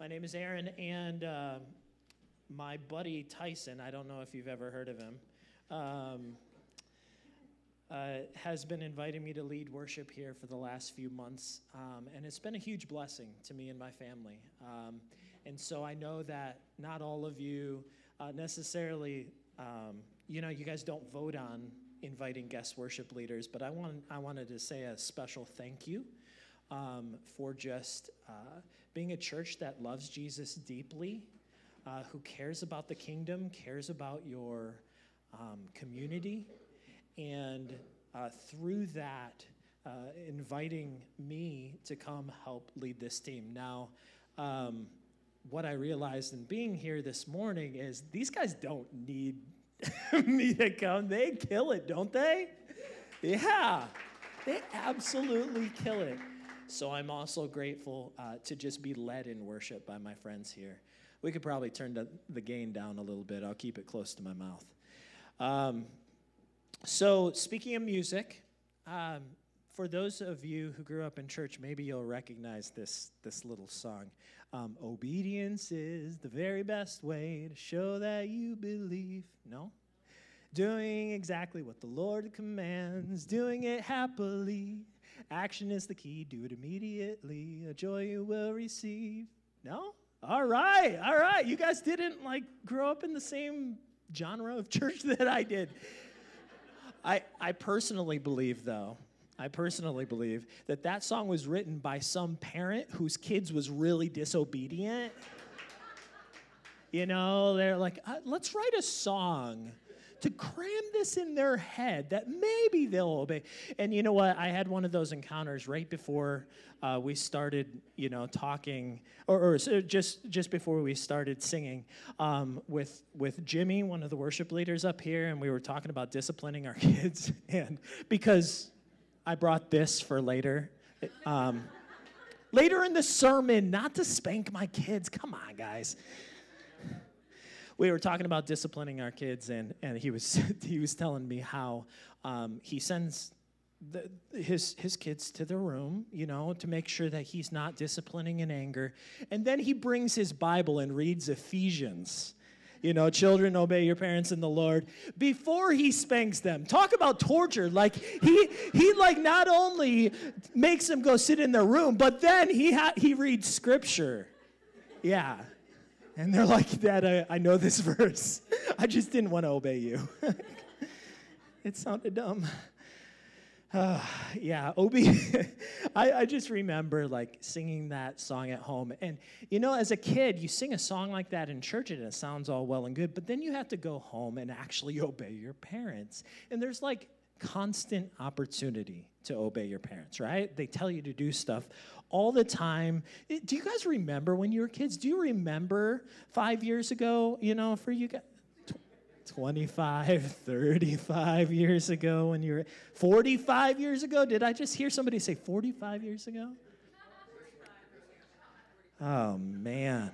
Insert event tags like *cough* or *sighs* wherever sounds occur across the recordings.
My name is Aaron, and uh, my buddy Tyson, I don't know if you've ever heard of him, um, uh, has been inviting me to lead worship here for the last few months, um, and it's been a huge blessing to me and my family. Um, and so I know that not all of you uh, necessarily, um, you know, you guys don't vote on inviting guest worship leaders, but I, want, I wanted to say a special thank you um, for just uh, being a church that loves Jesus deeply, uh, who cares about the kingdom, cares about your um, community, and uh, through that, uh, inviting me to come help lead this team. Now, um, what I realized in being here this morning is these guys don't need *laughs* me to come. They kill it, don't they? Yeah, they absolutely kill it. So I'm also grateful uh, to just be led in worship by my friends here. We could probably turn the, gain down a little bit. I'll keep it close to my mouth. Um, so, speaking of music, um, for those of you who grew up in church, maybe you'll recognize this, this little song. Um, Obedience is the very best way to show that you believe. No? Doing exactly what the Lord commands, doing it happily. Action is the key, do it immediately. A joy you will receive. No? All right, all right. You guys didn't like grow up in the same genre of church *laughs* that I did. I, I personally believe, though, I personally believe that that song was written by some parent whose kids was really disobedient. You know, they're like, uh, let's write a song to cram this in their head that maybe they'll obey. And you know what? I had one of those encounters right before uh, we started, you know, talking, or, or just just before we started singing um, with with Jimmy, one of the worship leaders up here, and we were talking about disciplining our *laughs* kids, and because I brought this for later. Um, later in the sermon, not to spank my kids. Come on, guys. We were talking about disciplining our kids, and, and he, was, *laughs* he was telling me how um, he sends the, his, his kids to the room, you know, to make sure that he's not disciplining in anger. And then he brings his Bible and reads Ephesians you know, children obey your parents in the Lord before he spanks them. Talk about torture. Like he he like not only makes them go sit in their room, but then he ha- he reads scripture. Yeah. And they're like, Dad, I, I know this *laughs* verse. I just didn't want to obey you. *laughs* it sounded dumb. Uh, *sighs* yeah, Obi, *laughs* I, I just remember like singing that song at home. And you know, as a kid, you sing a song like that in church and it sounds all well and good, but then you have to go home and actually obey your parents. And there's like constant opportunity to obey your parents, right? They tell you to do stuff all the time. Do you guys remember when you were kids? Do you remember five years ago, you know, for you guys? 25, 35 years ago when you were 45 years ago? Did I just hear somebody say 45 years ago? Oh man,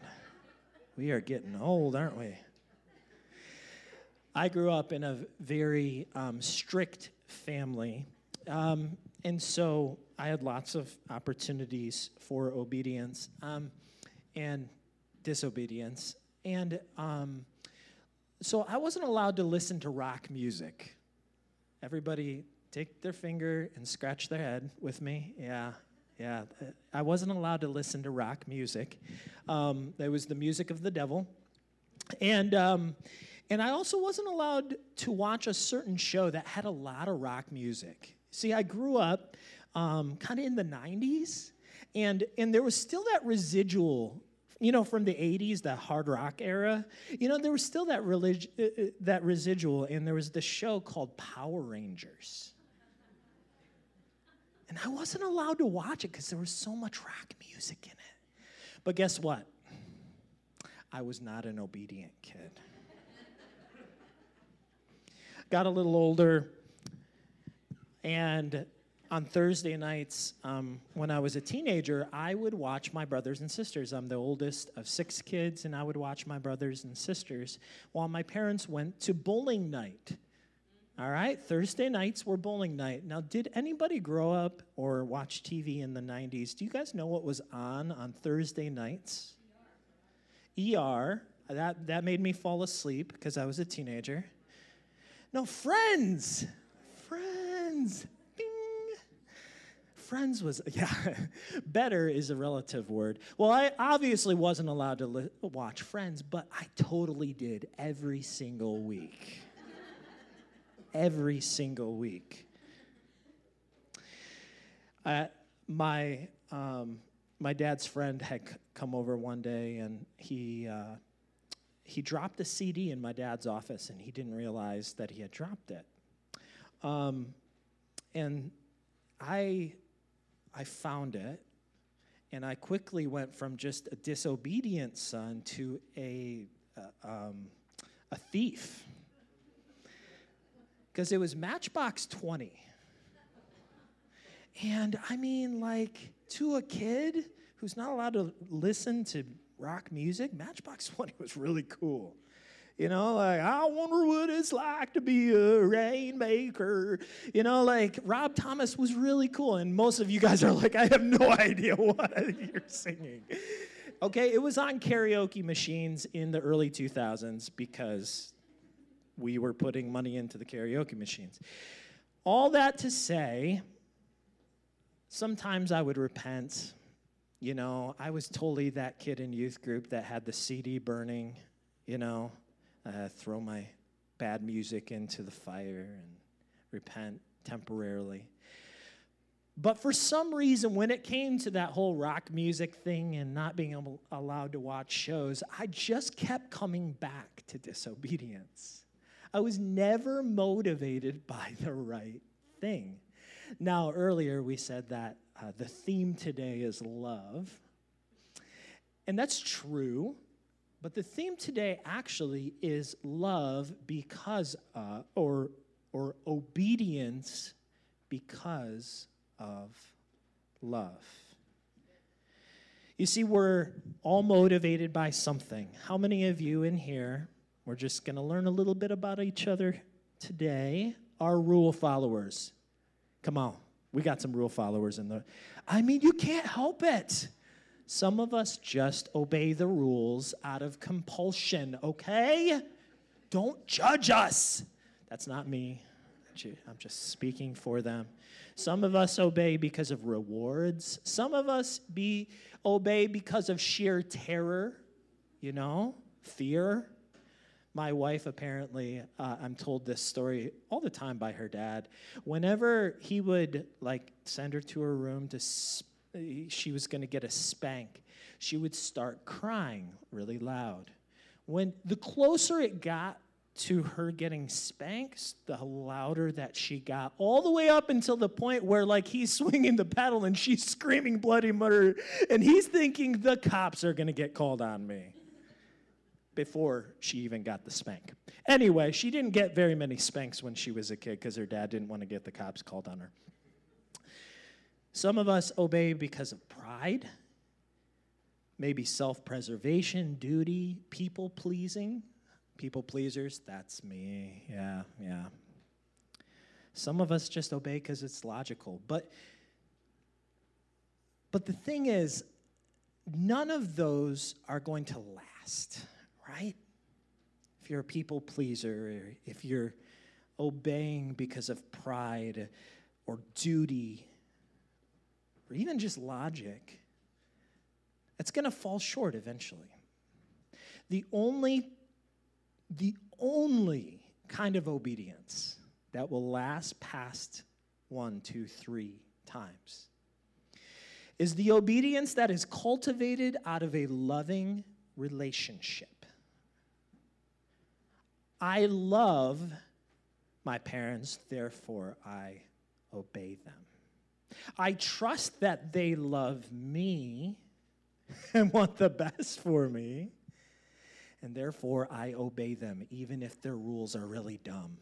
we are getting old, aren't we? I grew up in a very um, strict family, um, and so I had lots of opportunities for obedience um, and disobedience. And um, so I wasn't allowed to listen to rock music. Everybody take their finger and scratch their head with me. Yeah, yeah. I wasn't allowed to listen to rock music. Um, it was the music of the devil. And, um, and I also wasn't allowed to watch a certain show that had a lot of rock music. See, I grew up um, kind of in the 90s, and, and there was still that residual you know, from the 80s, that hard rock era, you know, there was still that, relig- uh, uh, that residual, and there was this show called Power Rangers. And I wasn't allowed to watch it because there was so much rock music in it. But guess what? I was not an obedient kid. Got a little older, and on Thursday nights, um, when I was a teenager, I would watch my brothers and sisters. I'm the oldest of six kids, and I would watch my brothers and sisters while my parents went to bowling night. All right, Thursday nights were bowling night. Now, did anybody grow up or watch TV in the 90s? Do you guys know what was on on Thursday nights? ER. That, that made me fall asleep because I was a teenager. No, Friends. Friends. Bing. Friends was, *laughs* yeah, better is a relative word. Well, I obviously wasn't allowed to li- watch Friends, but I totally did every single week. every single week. Uh, my, um, my dad's friend had c- come over one day and he, uh, he dropped a CD in my dad's office and he didn't realize that he had dropped it. Um, and I, I found it and I quickly went from just a disobedient son to a, um, a thief. Because it was Matchbox 20. And I mean, like, to a kid who's not allowed to listen to rock music, Matchbox *laughs* 20 was really cool. You know, like, I wonder what it's like to be a rainmaker. You know, like, Rob Thomas was really cool. And most of you guys are like, I have no *laughs* idea what you're singing. Okay, it was on karaoke machines in the early 2000s because we were putting money into the karaoke machines. All that to say, sometimes I would repent. You know, I was totally that kid in youth group that had the CD burning, you know, uh, throw my bad music into the fire and repent temporarily. But for some reason, when it came to that whole rock music thing and not being able, allowed to watch shows, I just kept coming back to disobedience. I was never motivated *laughs* by the right thing. Now, earlier we said that uh, the theme today is love. And that's true, but the theme today actually is love because, uh, or, or obedience because of love. You see, we're all motivated by something. How many of you in here, we're just going to learn a little bit about each other today, are rule followers? Come on, we got some rule followers in the. I mean, you can't help it. Some of us just obey the rules out of compulsion, okay? Don't judge us. That's not me. I'm just speaking for them. Some of us obey because of rewards. Some of us be obey because of sheer terror, you know, fear. My wife, apparently, uh, I'm told this story all the time by her dad. Whenever he would like send her to her room to, sp- she was going to get a spank, she would start crying really loud. When the closer it got to her getting spanks, the louder that she got, all the way up until the point where, like, he's *laughs* swinging the paddle and she's screaming bloody murder, and he's thinking the cops are gonna get called on me before she even got the spank. Anyway, she didn't get very many spanks when she was a kid because her dad didn't want to get the cops called on her. Some of us obey because of pride, maybe self preservation, duty, people pleasing. People pleasers, that's me. Yeah, yeah. Some of us just obey because it's logical. But, but the thing is, none of those are going to last, right? If you're a people pleaser, if you're obeying because of pride or duty, or even just logic, it's going to fall short eventually. The only the only kind of obedience that will last past one, two, three times is the obedience that is cultivated out of a loving relationship. I love my parents, therefore I obey them. I trust that they love me *laughs* and want the best for me and therefore I obey them, even if their rules are really dumb.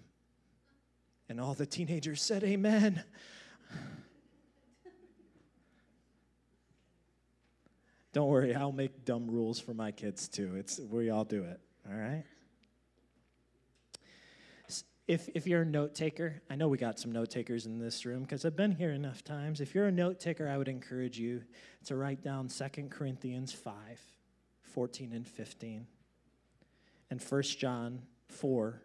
And all the teenagers said, Amen. *laughs* Don't worry, I'll make dumb rules for my kids too. It's we all do it, all right? If, if you're a note taker, I know we got some note takers in this room because I've been here enough times. If you're a note taker, I would encourage you to write down 2 Corinthians 5 14, and 15, and 1 John 4,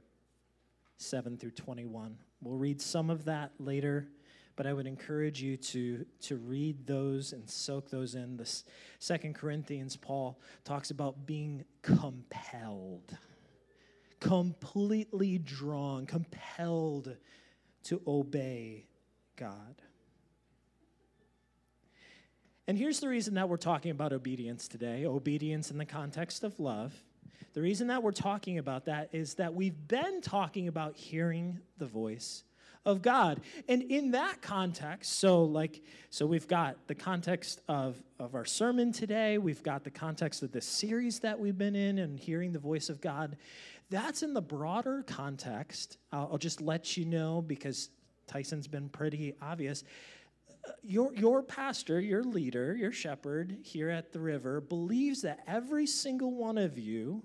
7 through 21. We'll read some of that later, but I would encourage you to, to read those and soak those in. The Second Corinthians, Paul talks about being compelled, completely drawn, compelled to obey God. And here's the reason that we're talking about obedience today obedience in the context of love. The reason that we're talking about that is that we've been talking about hearing the voice of God. And in that context, so like so we've got the context of of our sermon today, we've got the context of this series that we've been in and hearing the voice of God. That's in the broader context. I'll, I'll just let you know because Tyson's been pretty obvious your, your pastor, your leader, your shepherd here at the river believes that every single one of you,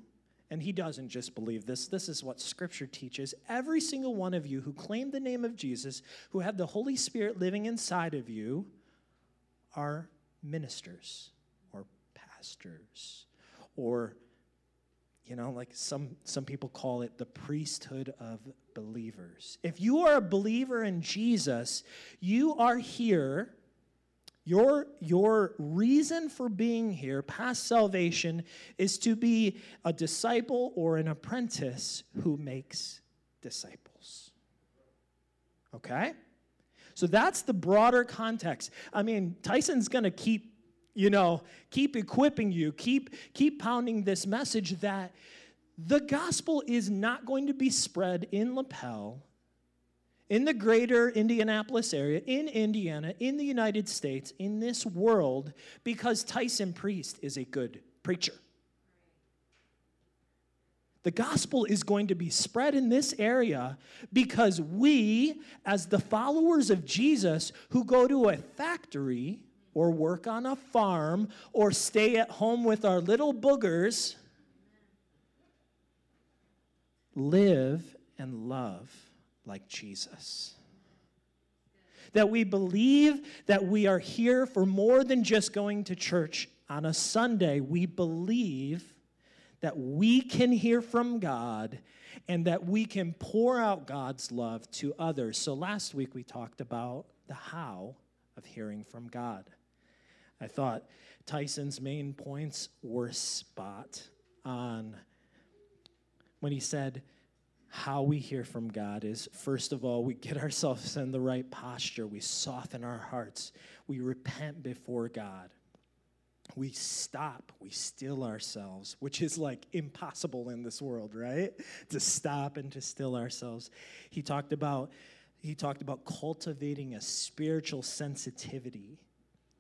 and he doesn't just believe this, this is what scripture teaches. Every single one of you who claim the name of Jesus, who have the Holy Spirit living inside of you, are ministers or pastors or you know like some some people call it the priesthood of believers if you are a believer in jesus you are here your, your reason for being here, past salvation, is to be a disciple or an apprentice who makes disciples. Okay? So that's the broader context. I mean, Tyson's going to keep you know keep equipping you keep keep pounding this message that the gospel is not going to be spread in lapel in the greater indianapolis area in indiana in the united states in this world because tyson priest is a good preacher. The gospel is going to be spread in this area because we, as the followers of Jesus who go to a factory, or work on a farm or stay at home with our little boogers, live and love like Jesus. That we believe that we are here for more than just going to church on a Sunday. We believe that we can hear from God and that we can pour out God's love to others. So last week we talked about the how of hearing from God. I thought Tyson's main points were spot on when he said, how we hear from God is first of all, we get *laughs* ourselves in the right posture. We soften our hearts. We repent before God. We stop. We still ourselves, which is like impossible in this world, right? To stop and to still ourselves. He talked about he talked about cultivating a spiritual sensitivity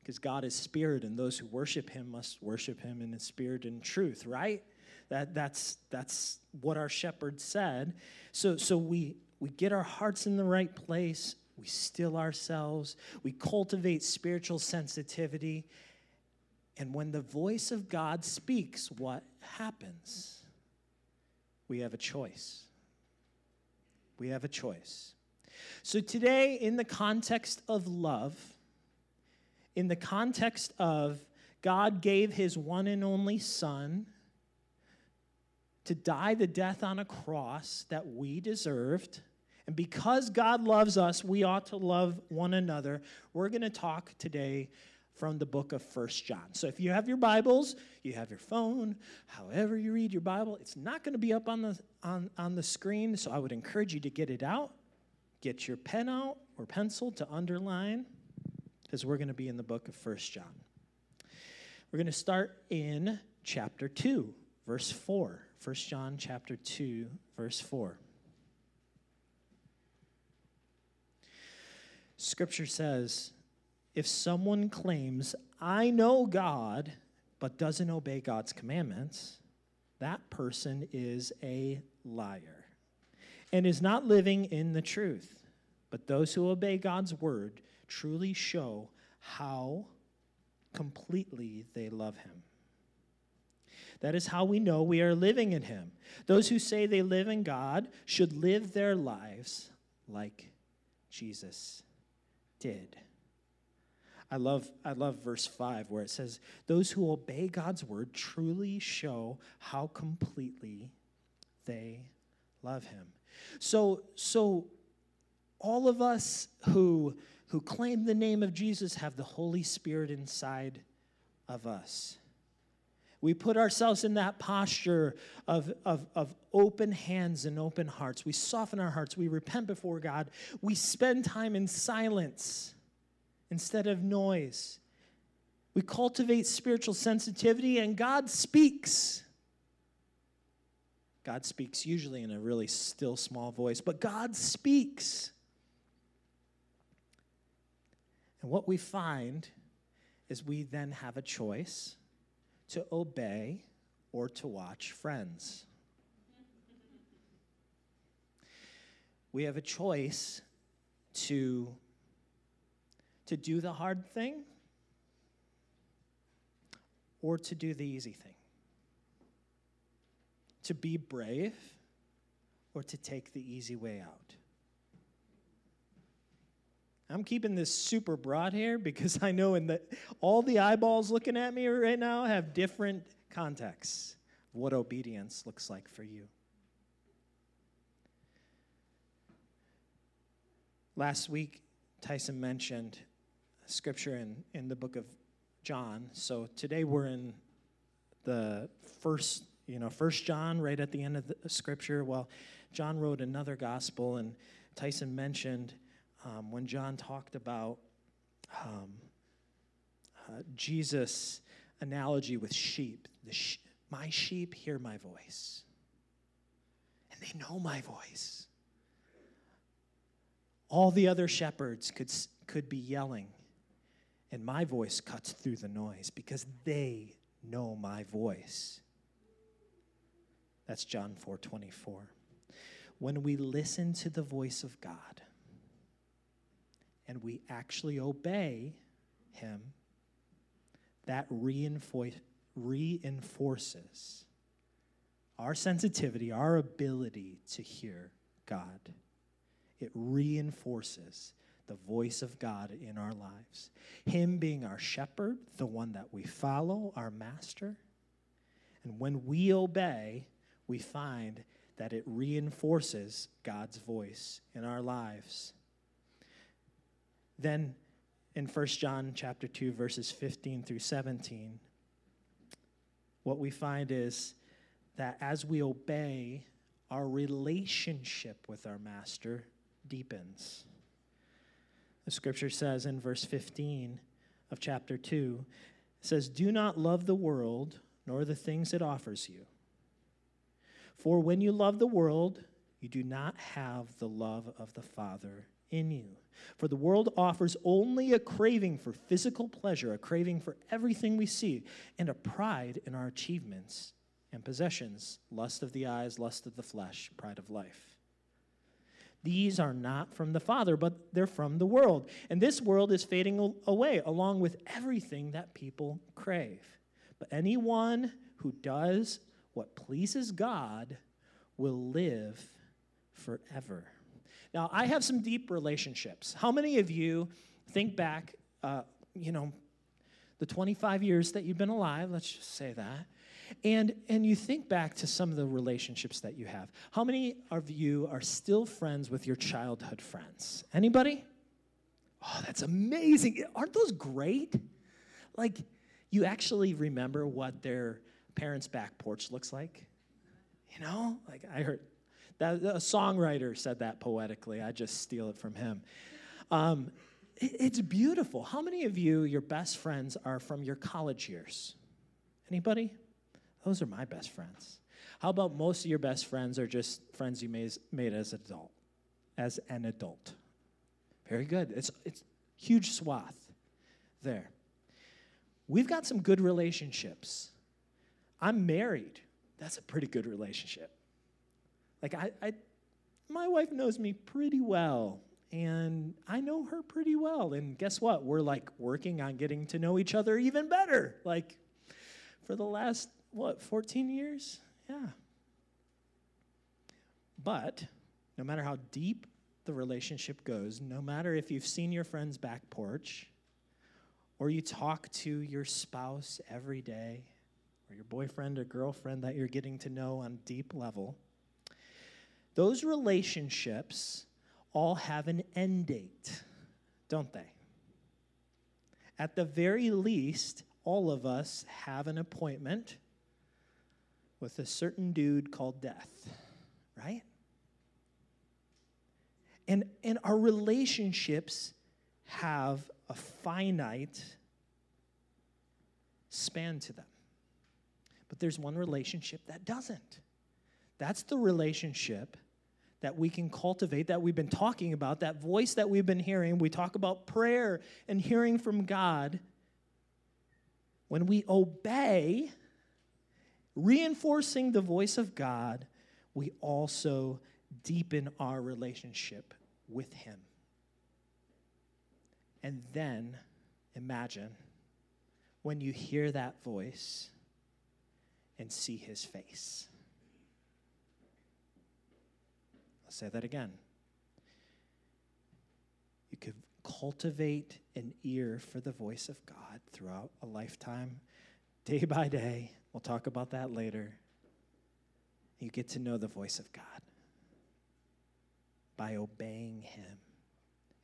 because God is spirit, and those who worship him must worship him in spirit and truth, right? That, that's, that's what our shepherd said. So, so we, we get our hearts in the right place, we still ourselves, we cultivate spiritual sensitivity. And when the voice of God speaks, what happens? We have a choice. We have a choice. So, today, in the context of love, in the context of God gave his one and only Son to die the death on a cross that we deserved. And because God loves us, we ought to love one another. We're going to talk today from the book of First John. So if you have your Bibles, you have your phone, however you read your Bible, it's not going to be up on the on, on the screen. So I would encourage you to get it out, get your pen out or pencil to underline because we're going to be in the book of First John. We're going to start in chapter 2, verse 4. 1 John chapter 2, verse 4. Scripture says, if someone claims, I know God, but doesn't obey God's commandments, that person is a liar and is not living in the truth. But those who obey God's word truly show how completely they love him. That is how we know we are living in him. Those who say they live in God should live their lives like Jesus did. I love, I love verse 5 where it says, Those who obey God's word truly show how completely they love him. So, so all of us who, who claim the name of Jesus have the Holy Spirit inside of us. We put ourselves in that posture of, of, of open hands and open hearts. We soften our hearts. We repent before God. We spend time in silence instead of noise. We cultivate spiritual sensitivity, and God speaks. God speaks usually in a really still, small voice, but God speaks. And what we find is we then have a choice to obey or to watch friends. We have a choice to to do the hard thing or to do the easy thing, to be brave or to take the easy way out. I'm keeping this super broad here because I know in the all the eyeballs looking at me right now have different contexts of what obedience looks like for you. Last week, Tyson mentioned scripture in, in the book of John. So today we're in the first, you know, first John, right at the end of the scripture. Well, John wrote another gospel, and Tyson mentioned um, when John talked about um, uh, Jesus' analogy with sheep. Sh- my sheep hear my voice, and they know my voice. All the other shepherds could, could be yelling and my voice cuts through the noise because they know my voice. That's John 4 24. When we listen to the voice of God and we actually obey Him, that reinforces our sensitivity, our ability to hear God. It reinforces the voice of God in our lives. Him being our shepherd, the one that we follow, our master. And when we obey, we find that it reinforces God's voice in our lives. Then in 1 John chapter 2 verses 15 through 17 what we find is that as we obey our relationship with our master deepens. The scripture says in verse 15 of chapter 2 it says, Do not love the world nor the things it offers you. For when you love the world, you do not have the love of the Father in you. For the world offers only a craving for physical pleasure, a craving for everything we see, and a pride in our achievements and possessions lust of the eyes, lust of the flesh, pride of life. These are not from the Father, but they're from the world. And this world is fading away along with everything that people crave. But anyone who does what pleases God will live forever. Now, I have some deep relationships. How many of you think back, uh, you know, the 25 years that you've been alive, let's just say that, and, and you think back to some of the relationships that you have. How many of you are still friends with your childhood friends? Anybody? Oh, that's amazing. Aren't those great? Like, you actually remember what their parents' back porch looks like? You know, like I heard that a songwriter said that poetically. I just steal it from him. Um, it, it's beautiful. How many of you, your best friends, are from your college years? Anybody? Those are my best friends. How about most of your best friends are just friends you made, made as an adult, as an adult? Very good. It's it's huge swath there. We've got some good relationships. I'm married. That's a pretty good relationship. Like I, I my wife knows me pretty well and I know her pretty well. And guess what? We're like working on getting to know each other even better. Like for the last what, 14 years? Yeah. But no matter how deep the relationship goes, no matter if you've seen your friend's back porch or you talk to your spouse every day, or your boyfriend or girlfriend that you're getting to know on deep level, those relationships all have an end date, don't they? At the very least, all of us have an appointment with a certain dude called death, right? And, and our relationships have a finite span to them. But there's one relationship that doesn't. That's the relationship that we can cultivate, that we've been talking about, that voice that we've been hearing. We talk about prayer and hearing from God. When we obey, reinforcing the voice of God, we also deepen our relationship with Him. And then imagine when you hear that voice and see His face. I'll say that again. You could cultivate an ear for the voice of God throughout a lifetime, day by day. We'll talk about that later. You get to know the voice of God by obeying Him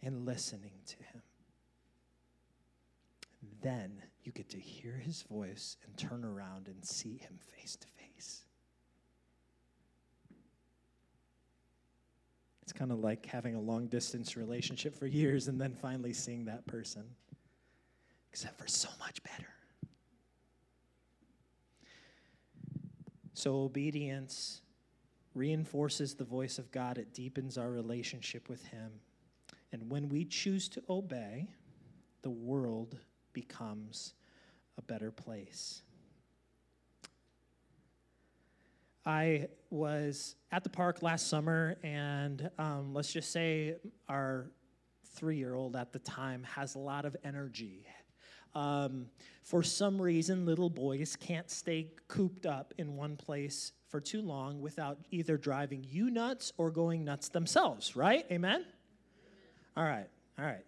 and listening to Him. Then you get to hear His voice and turn around and see Him face to face. It's kind of like having a long distance relationship for years and then finally seeing that person, except for so much better. So, obedience reinforces the voice of God, it deepens our relationship with Him. And when we choose to obey, the world becomes a better place. I was at the park last summer, and um, let's just say our three year old at the time has a lot of energy. Um, for some reason, little boys can't stay cooped up in one place for too long without either driving you nuts or going nuts themselves, right? Amen? All right, all right,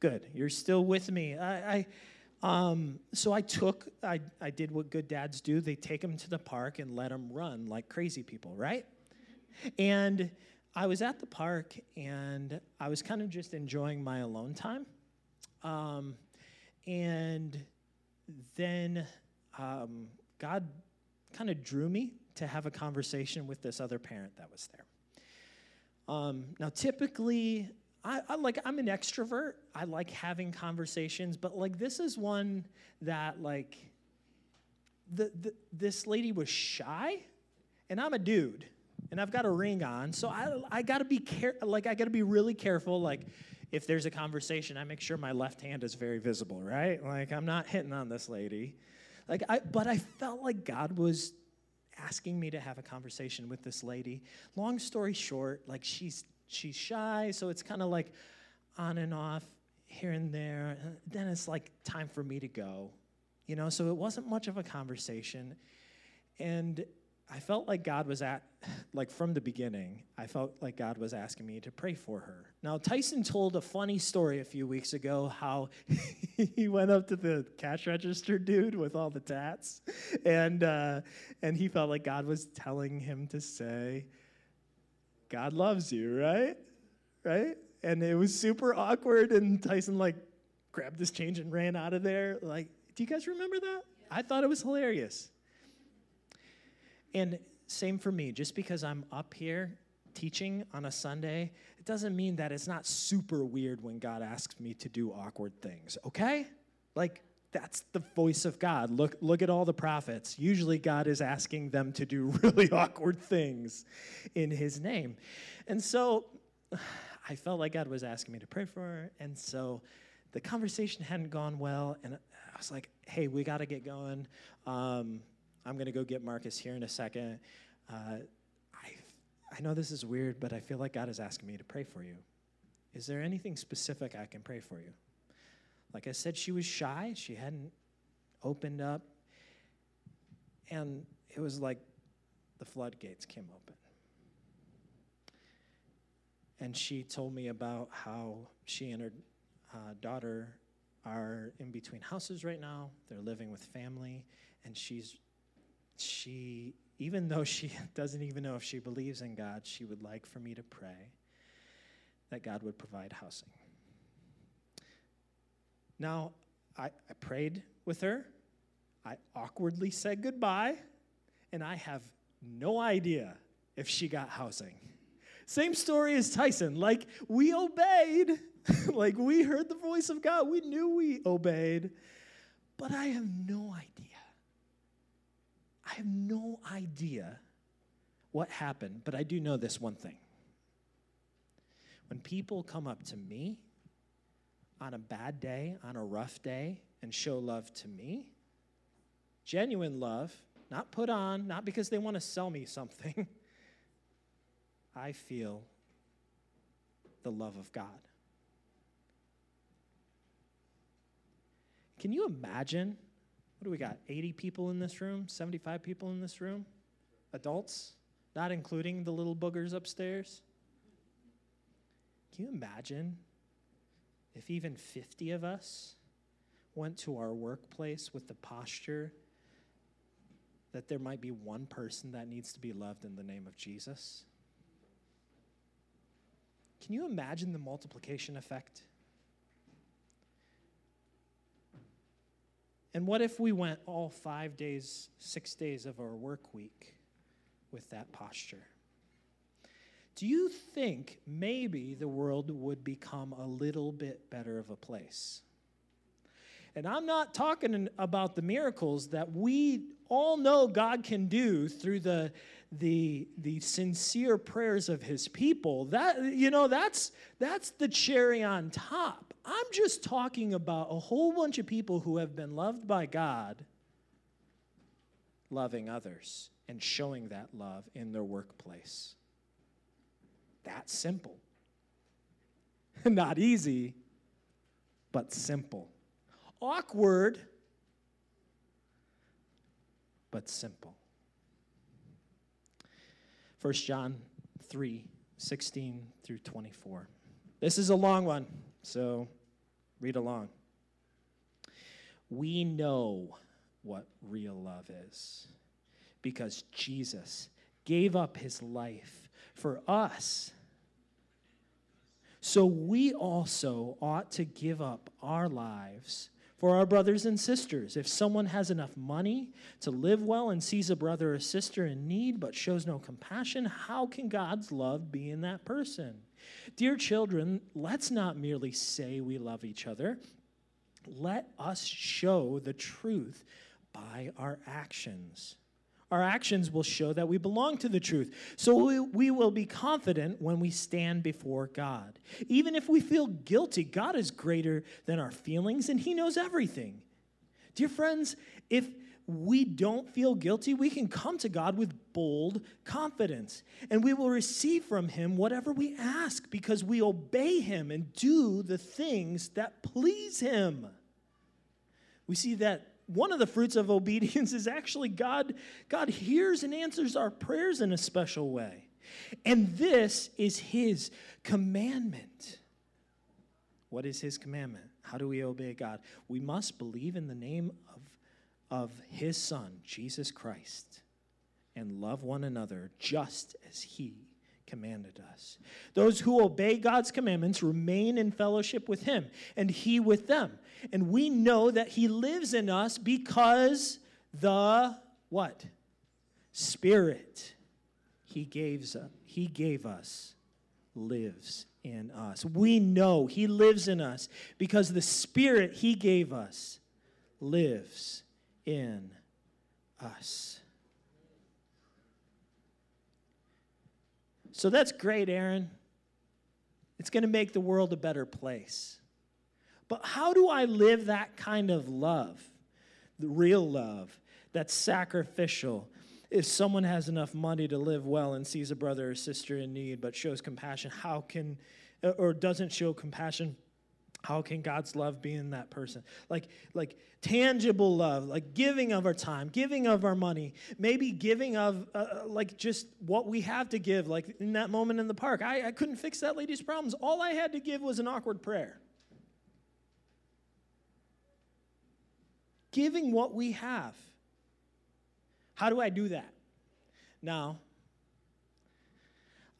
good. You're still with me. I, I um, so I took, I, I did what good dads do. They take them to the park and let them run like crazy people, right? And I was at the park and I was kind of just enjoying my alone time. Um, and then um, God kind of drew me to have a conversation with this other parent that was there. Um, now, typically, I, I, like I'm an extrovert. I like having conversations, but like this is one that like the, the this lady was shy, and I'm a dude, and I've got a ring on, so I I gotta be care like I gotta be really careful. Like if there's a conversation, I make sure my left hand is very visible, right? Like I'm not hitting on this lady, like I but I felt like God was asking me to have a conversation with this lady. Long story short, like she's she's shy, so it's kind of like on and off here and there. Then it's like time for me to go, you know. So it wasn't much of a conversation, and I felt like God was at, *laughs* like from the beginning, I felt like God was asking me to pray for her. Now, Tyson told a funny story a few weeks ago how *laughs* he went up to the cash register dude with all the tats, and, uh, and he felt like God was telling him to say, God loves you, right? Right? And it was super awkward, and Tyson, like, grabbed his change and ran out of there. Like, do you guys remember that? I thought it was hilarious. And same for me, just because I'm up here teaching on a Sunday, it doesn't mean that it's not super weird when God asks me to do awkward things, okay? Like, that's the voice of God. Look, look at all the prophets. Usually, God is asking them to do *laughs* really awkward things in His name. And so, I felt like God was asking me to pray for her. And so, the conversation hadn't gone well. And I was like, hey, we got to get going. Um, I'm going to go get Marcus here in a second. Uh, I, I know this is weird, but I feel like God is asking me to pray for you. Is there anything specific I can pray for you? Like I said, she was shy. She hadn't opened up. And it was like the floodgates came open. And she told me about how she and her uh, daughter are in between houses right now. They're living with family, and she's she even though she *laughs* doesn't even know if she believes in God, she would like for me to pray that God would provide housing. Now, I, I prayed with her. I awkwardly said goodbye, and I have no idea if she got housing. Same story as Tyson. Like, we obeyed, *laughs* like, we heard the voice of God. We knew we obeyed, but I have no idea. I have no idea what happened, but I do know this one thing. When people come up to me on a bad day, on a rough day, and show love to me, genuine love, not put on, not because they want to sell me something, *laughs* I feel the love of God. Can you imagine? What do we got? 80 people in this room? 75 people in this room? Adults? Not including the little boogers upstairs? Can you imagine if even 50 of us went to our workplace with the posture that there might be one person that needs to be loved in the name of Jesus? Can you imagine the multiplication effect? And what if we went all five days, six days of our work week with that posture? Do you think maybe the world would become a little bit better of a place? And I'm not talking about the miracles that we all know God can do through the, the, the sincere prayers of his people. That, you know, that's, that's the cherry on top. I'm just talking about a whole bunch of people who have been loved by God, loving others, and showing that love in their workplace. That simple. *laughs* Not easy, but simple. Awkward, but simple. 1 John 3 16 through 24. This is a long one, so read along. We know what real love is because Jesus gave up his life for us. So we also ought to give up our lives for our brothers and sisters. If someone has enough money to live well and sees a brother or sister in need but shows no compassion, how can God's love be in that person? Dear children, let's not merely say we love each other. Let us show the truth by our actions. Our actions will show that we belong to the truth. So we, we, will be confident when we stand before God. Even if we feel guilty, God is greater than our feelings and He knows everything. Dear friends, if we don't feel guilty, we can come to God with bold confidence and we will receive from Him whatever we ask because we obey Him and do the things that please Him. We see that one of the fruits of obedience *laughs* is actually God, God hears and answers our prayers in a special way. And this is his commandment. What is his commandment? How do we obey God? We must believe in the name of, of his son, Jesus Christ, and love one another just as he commanded us. Those who obey God's commandments remain in fellowship with him, and he with them. And we know that he lives in us because the what? Spirit he gave, he gave us lives in us. We know he lives in us because the Spirit he gave us lives in us. So that's great, Aaron. It's going to make the world a better place. But how do I live that kind of love? The real love that's sacrificial. If someone has enough money to live well and sees a brother or sister in need but shows compassion, how can, or doesn't show compassion, how can God's love be in that person? Like, like tangible love, like giving of our time, giving of our money, maybe giving of uh, uh, like just what we have to give. Like in that moment in the park, I, I couldn't fix that lady's problems. All I had to give was an awkward prayer. giving what we have. How do I do that? Now,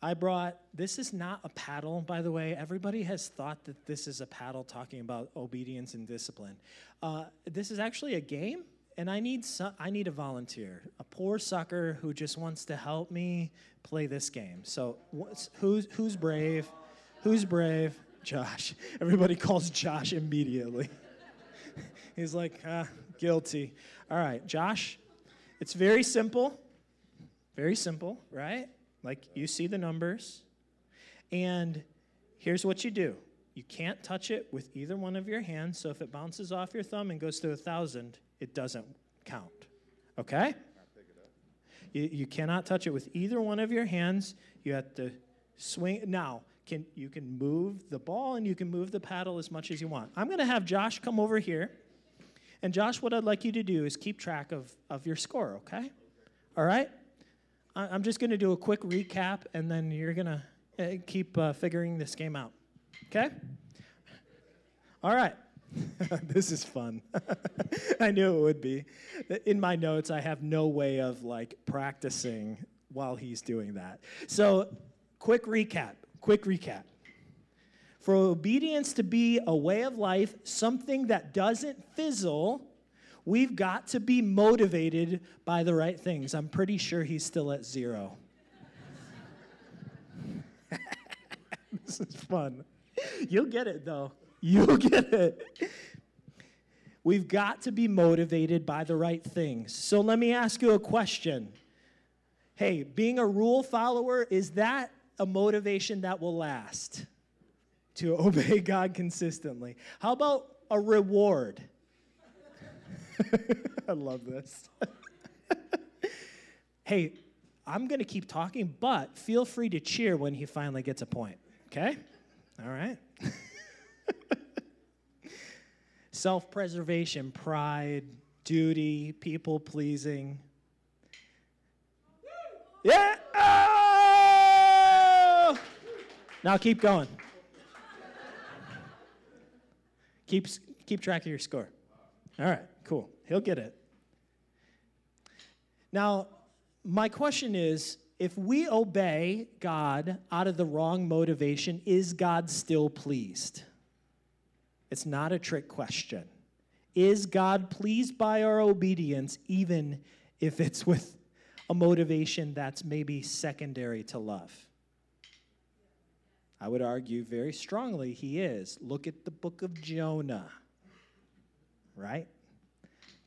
I brought, this is not a paddle, by the way. Everybody has thought that this is a paddle talking about obedience and discipline. Uh, this is actually a game, and I need, I need a volunteer, a poor sucker who just wants to help me play this game. So, who's, who's brave? Who's brave? Josh. *laughs* Everybody calls Josh immediately. *laughs* He's like, ah, guilty. All right, Josh, it's very simple. Very simple, right? Like you see the numbers. And here's what you do you can't touch it with either one of your hands. So if it bounces off your thumb and goes to a thousand, it doesn't count. Okay? You, you cannot touch it with either one of your hands. You have to swing. Now, can, you can move the ball and you can move the paddle as much as you want. I'm going to have Josh come over here. And Josh, what I'd like you to do is keep track of, of your score, okay? All right? I'm just going to do a quick recap, and then you're going to keep uh, figuring this game out. Okay? All right. *laughs* this is fun. *laughs* I knew it would be. In my notes, I have no way of like practicing while he's doing that. So, quick recap. Quick recap. For obedience to be a way of life, something that doesn't fizzle, We've got to be motivated by the right things. I'm pretty sure he's still at zero. *laughs* this is fun. You'll get it, though. You'll get it. We've got to be motivated by the right things. So let me ask you a question. Hey, being a rule follower, is that a motivation that will last? To *laughs* obey God consistently. How about a reward? *laughs* I love this. hey, I'm going to keep talking, but feel free to cheer when he finally gets a point. Okay? All right. *laughs* Self preservation, pride, duty, people pleasing. Yeah! Oh! Now keep going. keep, keep track of your score. All right. Cool. He'll get it. Now, my question is if we obey God out of the wrong motivation, is God still pleased? It's not a trick question. Is God pleased by our obedience, even if it's with a motivation that's maybe secondary to love? I would argue very strongly he is. Look at the book of Jonah, right?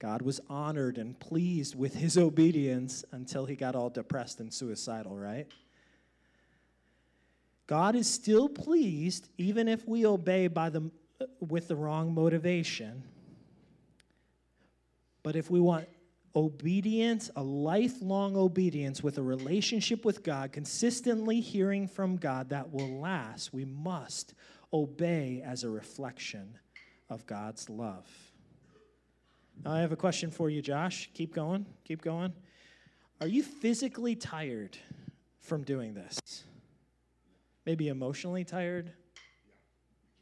God was honored and pleased with his obedience until he got all depressed and suicidal, right? God is still pleased even if we obey by the, with the wrong motivation. But if we want obedience, a lifelong obedience with a relationship with God, consistently hearing from God that will last, we must obey as a reflection of God's love. I have a question for you, Josh. Keep going. Keep going. Are you physically tired from doing this? Maybe emotionally tired?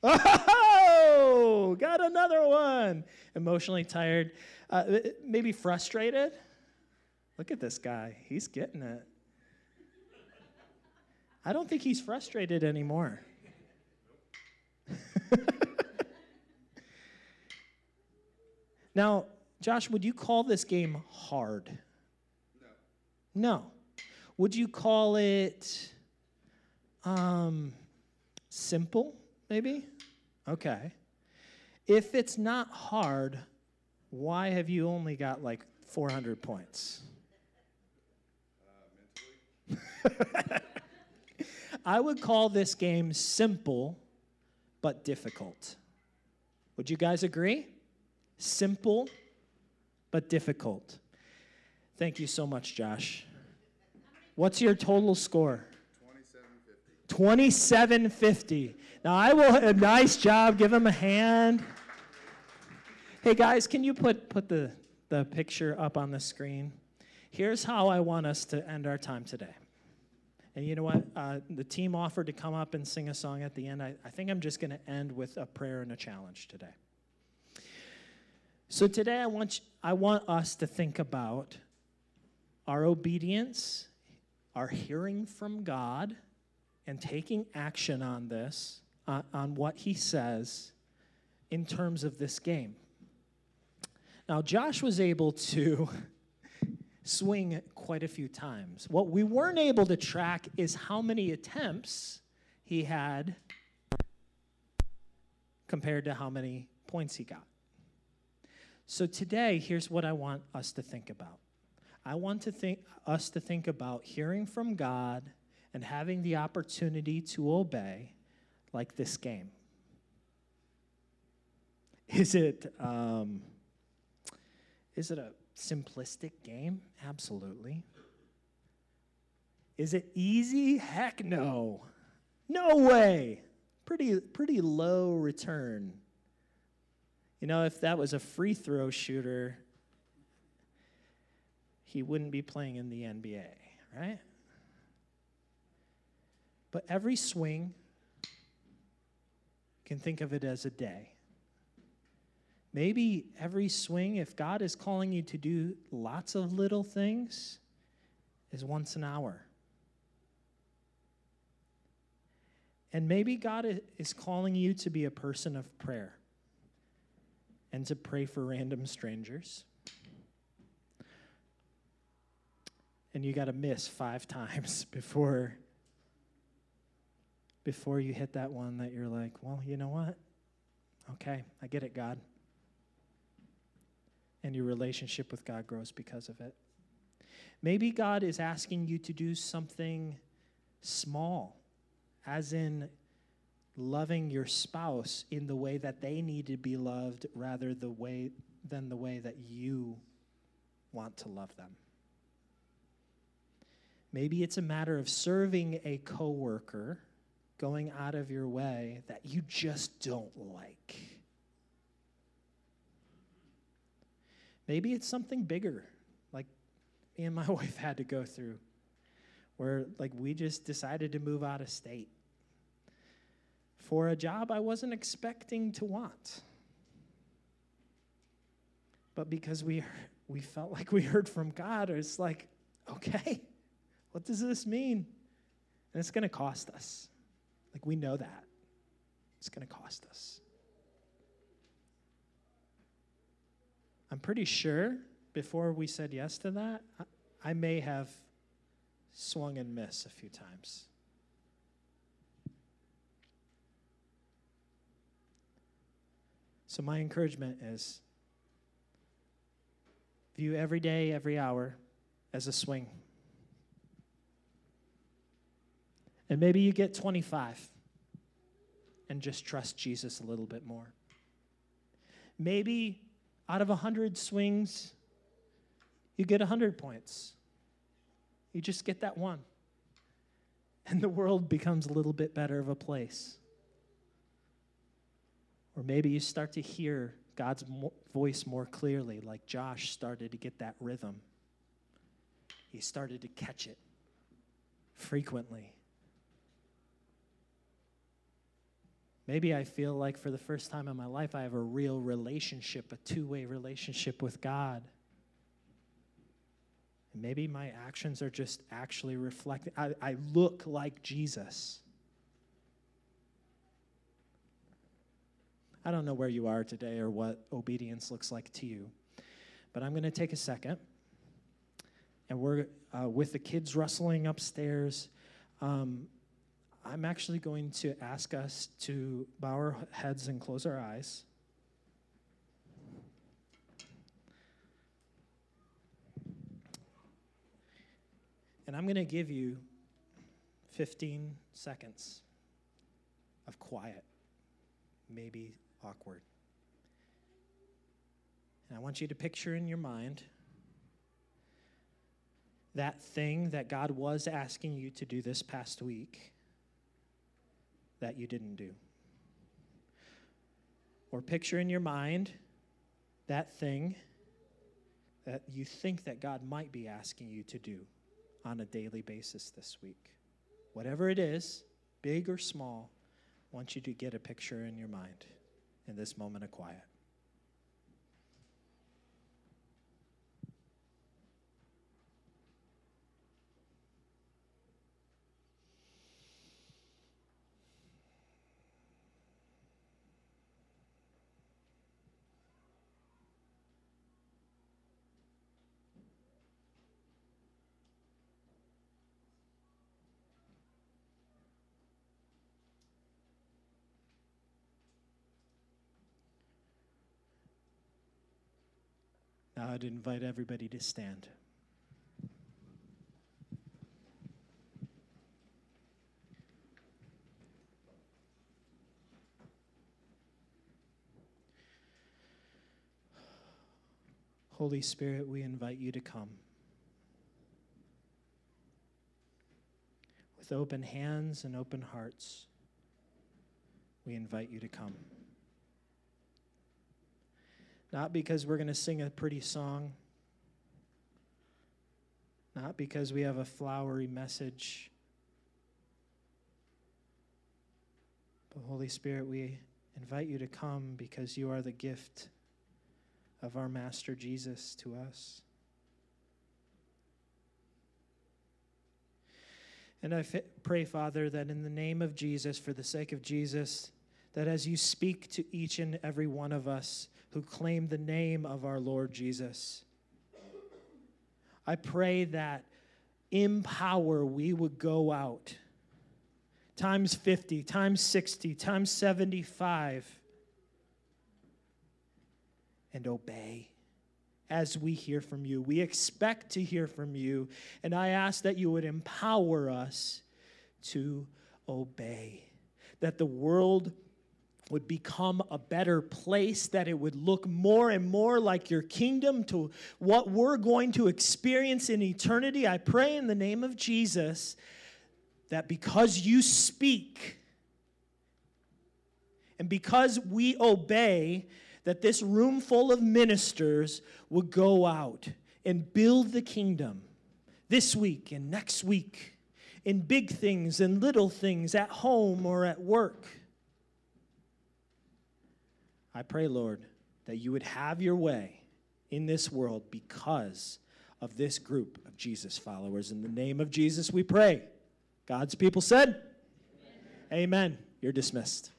Oh, got another one. Emotionally tired. Uh, maybe frustrated? Look at this guy. He's getting it. I don't think he's frustrated anymore. *laughs* Now, Josh, would you call this game hard? No. No. Would you call it um, simple, maybe? Okay. If it's not hard, why have you only got like 400 points? Uh, *laughs* I would call this game simple but difficult. Would you guys agree? Simple but difficult. Thank you so much, Josh. What's your total score? 2750. 2750. Now, I will, a nice job. Give him a hand. Hey, guys, can you put, put the, the picture up on the screen? Here's how I want us to end our time today. And you know what? Uh, the team offered to come up and sing a song at the end. I, I think I'm just going to end with a prayer and a challenge today. So today I want, I want us to think about our obedience, our hearing from God, and taking action on this, uh, on what He says in terms of this game. Now, Josh was able to *laughs* swing quite a few times. What we weren't able to track is how many attempts he had compared to how many points he got. So today, here's what I want us to think about. I want to think us to think about hearing from God and having the opportunity to obey like this game. *laughs* Is it um, is it a simplistic game? Absolutely. Is it easy? Heck no. No way. Pretty pretty low return. You know, if that was a free throw shooter, he wouldn't be playing in the NBA, right? But every swing can think of it as a day. Maybe every swing, if God is calling you to do lots of little things, is once an hour. And maybe God is calling you to be a person of prayer and to pray for random strangers. And you got to miss five *laughs* times before before you hit that one that you're like, well, you know what? Okay, I get it, God. And your relationship with God grows because of it. Maybe God is asking you to do something small, as in loving your spouse in the way that they need to be loved rather the way than the way that you want to love them. Maybe it's a matter of serving a coworker, going out of your way that you just don't like. Maybe it's something bigger, like me and my *laughs* wife had to go through, where like we just decided to move out of state for a job I wasn't expecting to want. But because we, we felt like we heard from God, it's like, okay, what does this mean? And it's going to cost us. Like, we know that. It's going to cost us. I'm pretty sure before we said yes to that, I, I may have swung and missed a few times. So, my encouragement is view every day, every hour as a swing. And maybe you get 25 and just trust Jesus a little bit more. Maybe out of 100 swings, you get 100 points. You just get that one. And the world becomes a little bit better of a place. Or maybe you start to hear God's voice more clearly, like Josh started to get that rhythm. He started to catch it frequently. Maybe I feel like for the first time in my life, I have a real relationship, a two way relationship with God. And maybe my actions are just actually reflecting, I, I look like Jesus. I don't know where you are today or what obedience looks like to you, but I'm going to take a second. And we're uh, with the kids rustling upstairs. Um, I'm actually going to ask us to bow our heads and close our eyes. And I'm going to give you 15 seconds of quiet, maybe awkward. And I want you to picture in your mind that thing that God was asking you to do this past week that you didn't do. Or picture in your mind that thing that you think that God might be asking you to do on a daily basis this week. Whatever it is, big or small, I want you to get a picture in your mind in this moment of quiet. Now I'd invite everybody to stand. Holy Spirit, we invite you to come. With open hands and open hearts, we invite you to come. Not because we're going to sing a pretty song, not because we have a flowery message, but Holy Spirit, we invite you to come because you are the gift of our Master Jesus to us. And I pray, Father, that in the name of Jesus, for the sake of Jesus, that as you speak to each and every one of us who claim the name of our Lord Jesus, I pray that in power we would go out. Times 50, times 60, times 75 and obey as we hear from you. We expect to hear from you, and I ask that you would empower us to obey, that the world would become a better place, that it would look more and more like your kingdom to what we're going to experience in eternity. I pray in the name of Jesus that because you speak and because we obey, that this room full of ministers would go out and build the kingdom this week and next week in big things and little things at home or at work. I pray, Lord, that you would have your way in this world because of this group of Jesus followers. In the name of Jesus, we pray. God's people said, Amen. Amen. You're dismissed.